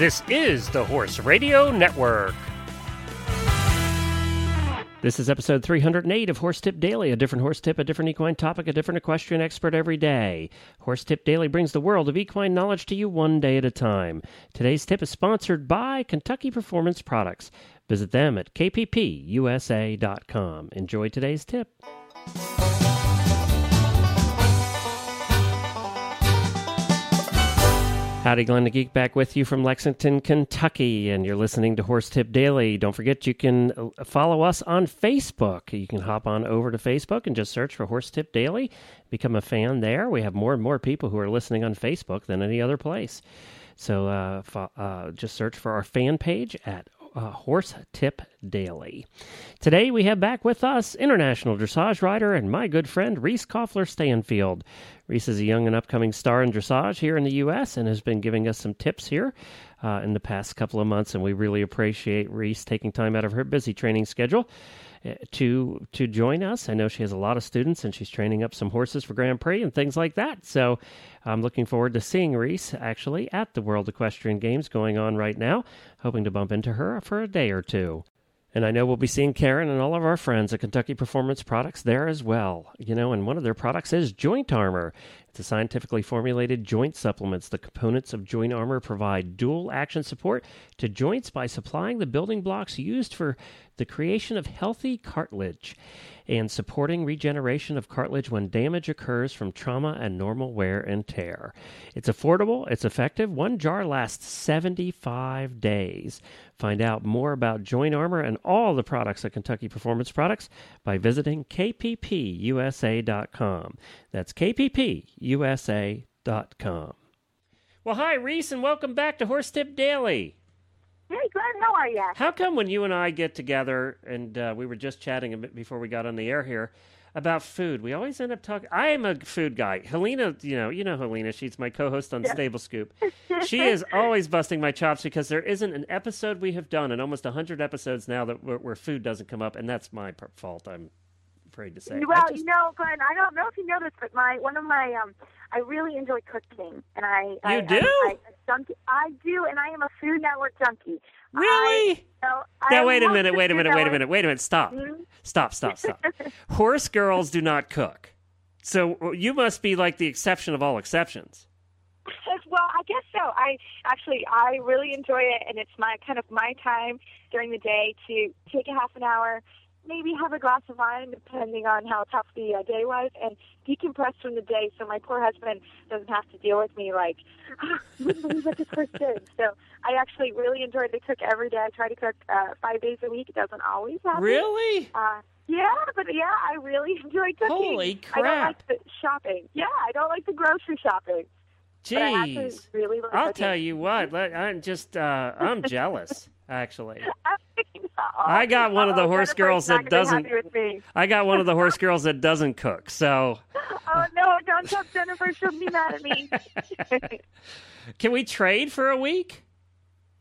This is the Horse Radio Network. This is episode 308 of Horse Tip Daily, a different horse tip, a different equine topic, a different equestrian expert every day. Horse Tip Daily brings the world of equine knowledge to you one day at a time. Today's tip is sponsored by Kentucky Performance Products. Visit them at kppusa.com. Enjoy today's tip. Howdy, Glenn the Geek back with you from Lexington, Kentucky, and you're listening to Horse Tip Daily. Don't forget you can uh, follow us on Facebook. You can hop on over to Facebook and just search for Horse Tip Daily. Become a fan there. We have more and more people who are listening on Facebook than any other place. So uh, fo- uh, just search for our fan page at uh, Horse Tip Daily. Today we have back with us international dressage rider and my good friend Reese Koffler Stanfield. Reese is a young and upcoming star in dressage here in the U.S. and has been giving us some tips here uh, in the past couple of months, and we really appreciate Reese taking time out of her busy training schedule to to join us. I know she has a lot of students and she's training up some horses for Grand Prix and things like that. So I'm looking forward to seeing Reese actually at the World Equestrian Games going on right now. Hoping to bump into her for a day or two. And I know we'll be seeing Karen and all of our friends at Kentucky Performance Products there as well. You know, and one of their products is Joint Armor. It's a scientifically formulated joint supplements. The components of Joint Armor provide dual action support to joints by supplying the building blocks used for the creation of healthy cartilage and supporting regeneration of cartilage when damage occurs from trauma and normal wear and tear. It's affordable, it's effective. One jar lasts 75 days. Find out more about Joint Armor and all the products at Kentucky Performance Products by visiting kppusa.com. That's kppusa.com. Well, hi, Reese, and welcome back to Horse Tip Daily. Hey, Glenn, how are you? How come when you and I get together, and uh, we were just chatting a bit before we got on the air here about food, we always end up talking. I am a food guy. Helena, you know, you know Helena. She's my co-host on Stable Scoop. she is always busting my chops because there isn't an episode we have done in almost hundred episodes now that where, where food doesn't come up, and that's my fault. I'm afraid to say. Well, just- you know, Glenn, I don't know if you know this, but my one of my um, I really enjoy cooking, and I I, You do? I, I, I do, and I am a Food Network junkie. really? I, so Now I wait a minute, wait a minute, wait a minute, wait a minute. Stop, Hmm? stop, stop, stop. Horse girls do not cook, so you must be like the exception of all exceptions. Well, I guess so. I actually I really enjoy it, and it's my kind of my time during the day to take a half an hour, maybe have a glass of wine, depending on how tough the uh, day was, and decompress from the day, so my poor husband doesn't have to deal with me like, ah, you wouldn't believe what this horse did. So I actually really enjoy to cook every day. I try to cook uh, five days a week. It doesn't always happen. Really? Uh, yeah, but yeah, I really enjoy cooking. Holy crap! I don't like the shopping. Yeah, I don't like the grocery shopping. But I actually Jeez. really I'll tell you what. let- I'm just, uh, I'm jealous. Actually. I got one of the horse Jennifer's girls that doesn't- happy with me. I got one of the horse girls that doesn't cook. So, Oh no! Don't tell Jennifer; she'll be mad at me. can we trade for a week?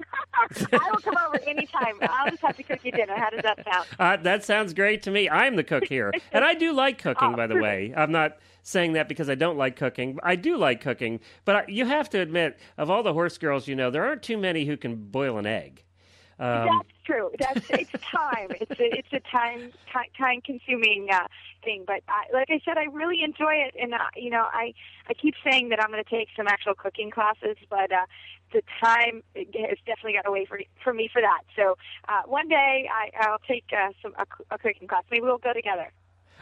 I will come over anytime. I'll just have to cook you dinner. How does that sound? Uh, that sounds great to me. I'm the cook here, and I do like cooking. Oh, by the way, I'm not saying that because I don't like cooking. I do like cooking, but I, you have to admit, of all the horse girls you know, there aren't too many who can boil an egg. Um, That's true. That's it's time. It's a it's a time time, time consuming uh, thing. But I, like I said, I really enjoy it, and uh, you know, I I keep saying that I'm going to take some actual cooking classes, but uh, the time has definitely got away for for me for that. So uh, one day I I'll take uh, some a, a cooking class. Maybe we'll go together.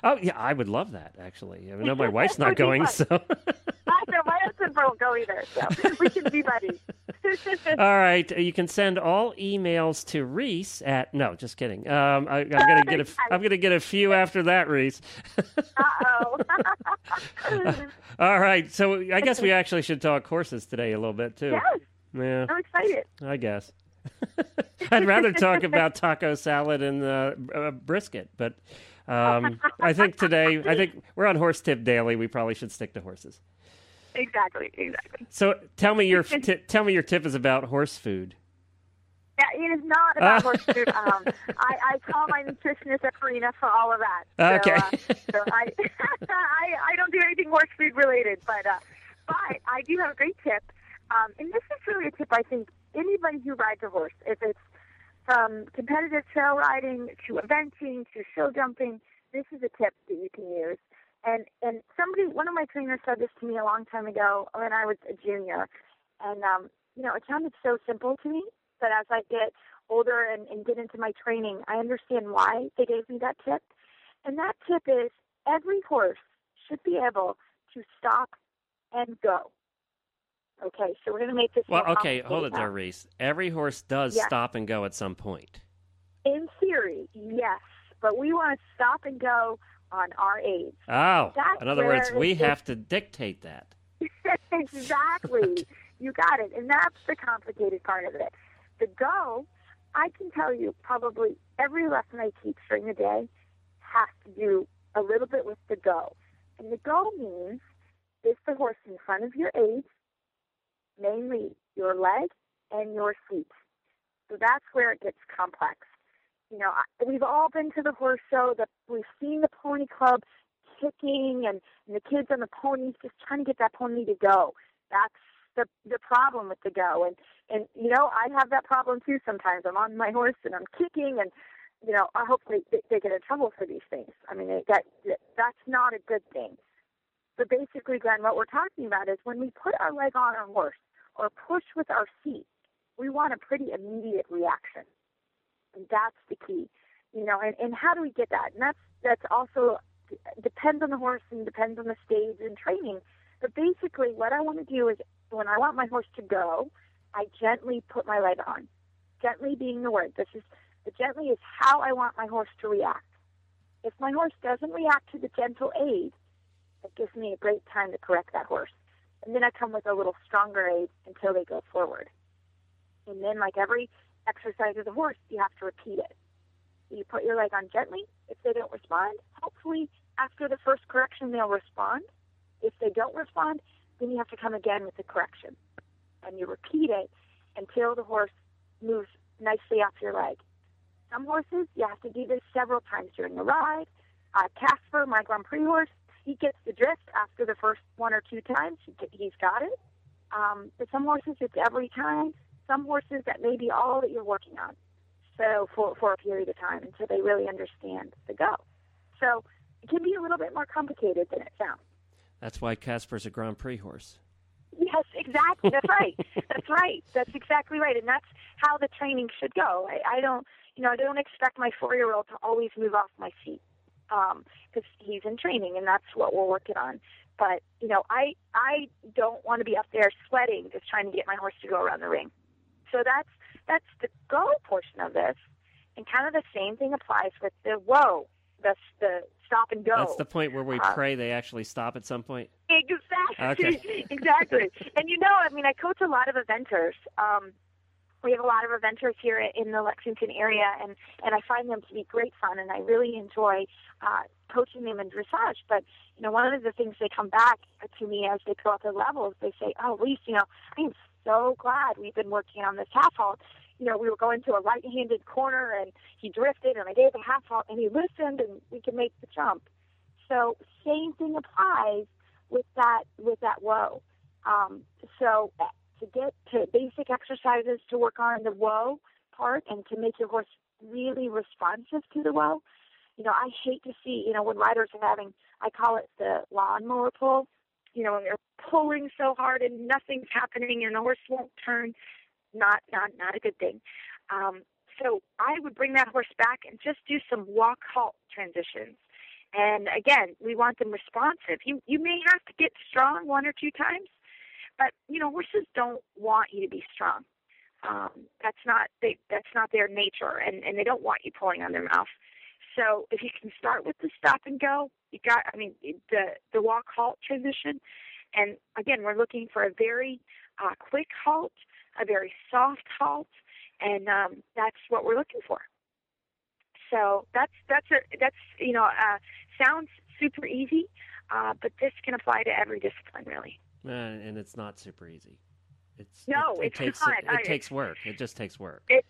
Oh yeah, I would love that. Actually, I know my wife's not going, so. I know my husband won't go either, so we can be buddies. All right, you can send all emails to Reese at no, just kidding. Um, I, I'm gonna get a, I'm gonna get a few after that, Reese. Uh-oh. all right, so I guess we actually should talk horses today a little bit too. yes, Yeah, I'm excited. I guess. I'd rather talk about taco salad and uh, uh, brisket, but um, I think today, I think we're on Horse Tip Daily. We probably should stick to horses. Exactly, exactly. So tell me your t- tell me your tip is about horse food. Yeah, it is not about horse food. Um, I, I call my nutritionist at Farina for all of that. So, Okay. uh, so I, I I don't do anything horse food related, but uh, but I do have a great tip, um, and this is really a tip I think anybody who rides a horse, if it's from competitive trail riding to eventing to show jumping, this is a tip that you can use. And and somebody, one of my trainers said this to me a long time ago when I was a junior, and um, you know, it sounded so simple to me. But as I get older and, and get into my training, I understand why they gave me that tip. And that tip is every horse should be able to stop and go. Okay, so we're going to make this. Well, okay, hold it there, Reese. Every horse does yes. stop and go at some point. In theory, yes, but we want to stop and go on our aids. Oh, That's in other words, we where have to dictate that. exactly. You got it. And that's the complicated part of it. The go, I can tell you probably every lesson I teach during the day has to do a little bit with the go. And the go means is the horse in front of your aids, mainly your leg and your feet. So that's where it gets complex. You know, we've all been to the horse show. That we've seen the pony club kicking and, and the kids on the ponies just trying to get that pony to go. That's the the problem with the go. And and you know, I have that problem too. Sometimes I'm on my horse and I'm kicking, and you know, I hope they they, get in trouble for these things. I mean, that that's not a good thing. But basically, Glenn, what we're talking about is when we put our leg on our horse or push with our feet, we want a pretty immediate reaction. And that's the key. You know, and, and how do we get that? And that's that's also depends on the horse and depends on the stage and training. But basically what I want to do is when I want my horse to go, I gently put my leg on. Gently being the word. This is the gently is how I want my horse to react. If my horse doesn't react to the gentle aid, it gives me a great time to correct that horse. And then I come with a little stronger aid until they go forward. And then, like every exercise of the horse, you have to repeat it. You put your leg on gently. If they don't respond, hopefully after the first correction they'll respond. If they don't respond, then you have to come again with the correction. And you repeat it until the horse moves nicely off your leg. Some horses, you have to do this several times during the ride. Uh, Casper, my Grand Prix horse, he gets the drift after the first one or two times. He, he's got it. Um, but some horses, it's every time. Some horses, that may be all that you're working on. So for, for a period of time until they really understand the go. So it can be a little bit more complicated than it sounds. That's why Casper's a Grand Prix horse. Yes, exactly. That's right. that's right. That's exactly right. And that's how the training should go. I, I don't, you know, I don't expect my four-year-old to always move off my feet because um, he's in training, and that's what we're working on. But you know, I I don't want to be up there sweating just trying to get my horse to go around the ring. So that's that's the go portion of this, and kind of the same thing applies with the whoa. That's the stop and go. That's the point where we Uh, pray they actually stop at some point. Exactly. Okay. exactly. And you know, I mean, I coach a lot of eventers. Um, we have a lot of eventers here in the Lexington area, and and I find them to be great fun, and I really enjoy uh, coaching them in dressage. But you know, one of the things they come back to me as they go up the levels, they say, "Oh, Lisa, you know, I am so glad we've been working on this half halt. You know, we were going to a right-handed corner, and he drifted, and I gave a half halt, and he listened, and we can make the jump." So same thing applies with that with that whoa. Um, so to get to basic exercises to work on the whoa part and to make your horse really responsive to the whoa. You know, I hate to see, you know, when riders are having, I call it the lawnmower pull, you know, when they're pulling so hard and nothing's happening and the horse won't turn, not, not, not a good thing. Um, so I would bring that horse back and just do some walk halt transitions. And again, we want them responsive. You you may have to get strong one or two times, but you know horses don't want you to be strong. Um, that's not they that's not their nature, and and they don't want you pulling on their mouth. So if you can start with the stop and go, you got I mean the the walk halt transition, and again we're looking for a very uh, quick halt, a very soft halt, and um, that's what we're looking for. So that's that's a that's you know uh, sounds super easy, uh, but this can apply to every discipline really. Uh, and it's not super easy. It's No, it, it it's takes not. It, I- takes work. It just takes work. It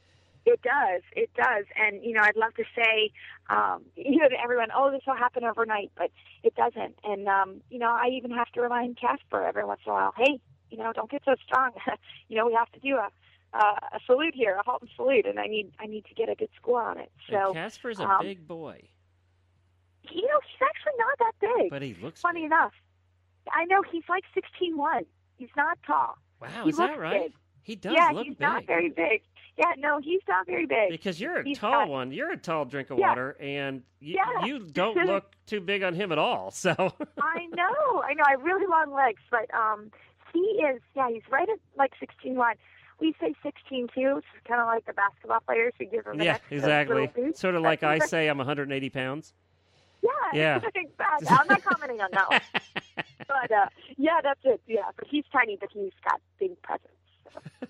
it does, it does, and you know I'd love to say um, you know to everyone, oh this will happen overnight, but it doesn't. And um, you know I even have to remind Casper every once in a while, hey, you know don't get so strong. you know we have to do a uh, a salute here, a halt and salute, and I need I need to get a good score on it. So and Casper's a um, big boy, you know he's actually not that big. but he looks. Funny big. enough, I know he's like sixteen one. He's not tall. Wow, he is that right? big. He does yeah, look he's big. not very big. Yeah, no, he's not very big. Because you're a He's tall got- one. You're a tall drink of Yeah. water, and you, Yeah. you don't look too big on him at all. So I know, I know. I have really long legs, but um, he is. Yeah, he's right at like sixteen one. We say sixteen two. It's kind of like the basketball players who give them yeah, exactly. Sort of like I say, I'm 180 pounds. Yeah, Yeah. exactly. I'm not commenting on that one, but uh, yeah, that's it. Yeah, but he's tiny, but he's got big presence.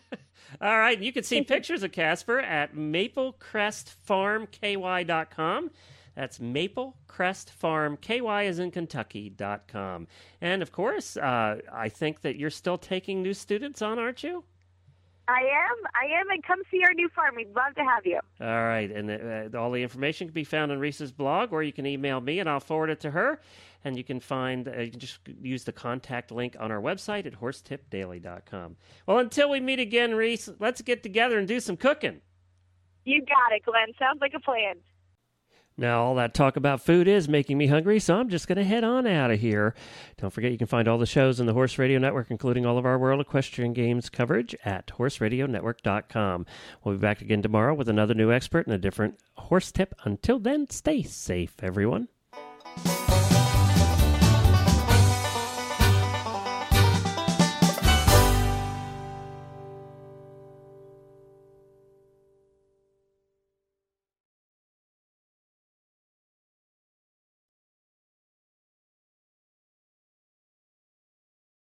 All right, you can see pictures of Casper at maplecrestfarmky.com. That's Maple Crest Farm, KY is in Kentucky.com. And of course, uh, I think that you're still taking new students on, aren't you? I am. I am, and come see our new farm. We'd love to have you. All right, and uh, all the information can be found on Reese's blog, or you can email me and I'll forward it to her. And you can find, uh, you can just use the contact link on our website at horsetipdaily.com. Well, until we meet again, Reese, let's get together and do some cooking. You got it, Glenn. Sounds like a plan. Now, all that talk about food is making me hungry, so I'm just going to head on out of here. Don't forget you can find all the shows in the Horse Radio Network, including all of our World Equestrian Games coverage at horseradionetwork.com. We'll be back again tomorrow with another new expert and a different horse tip. Until then, stay safe, everyone.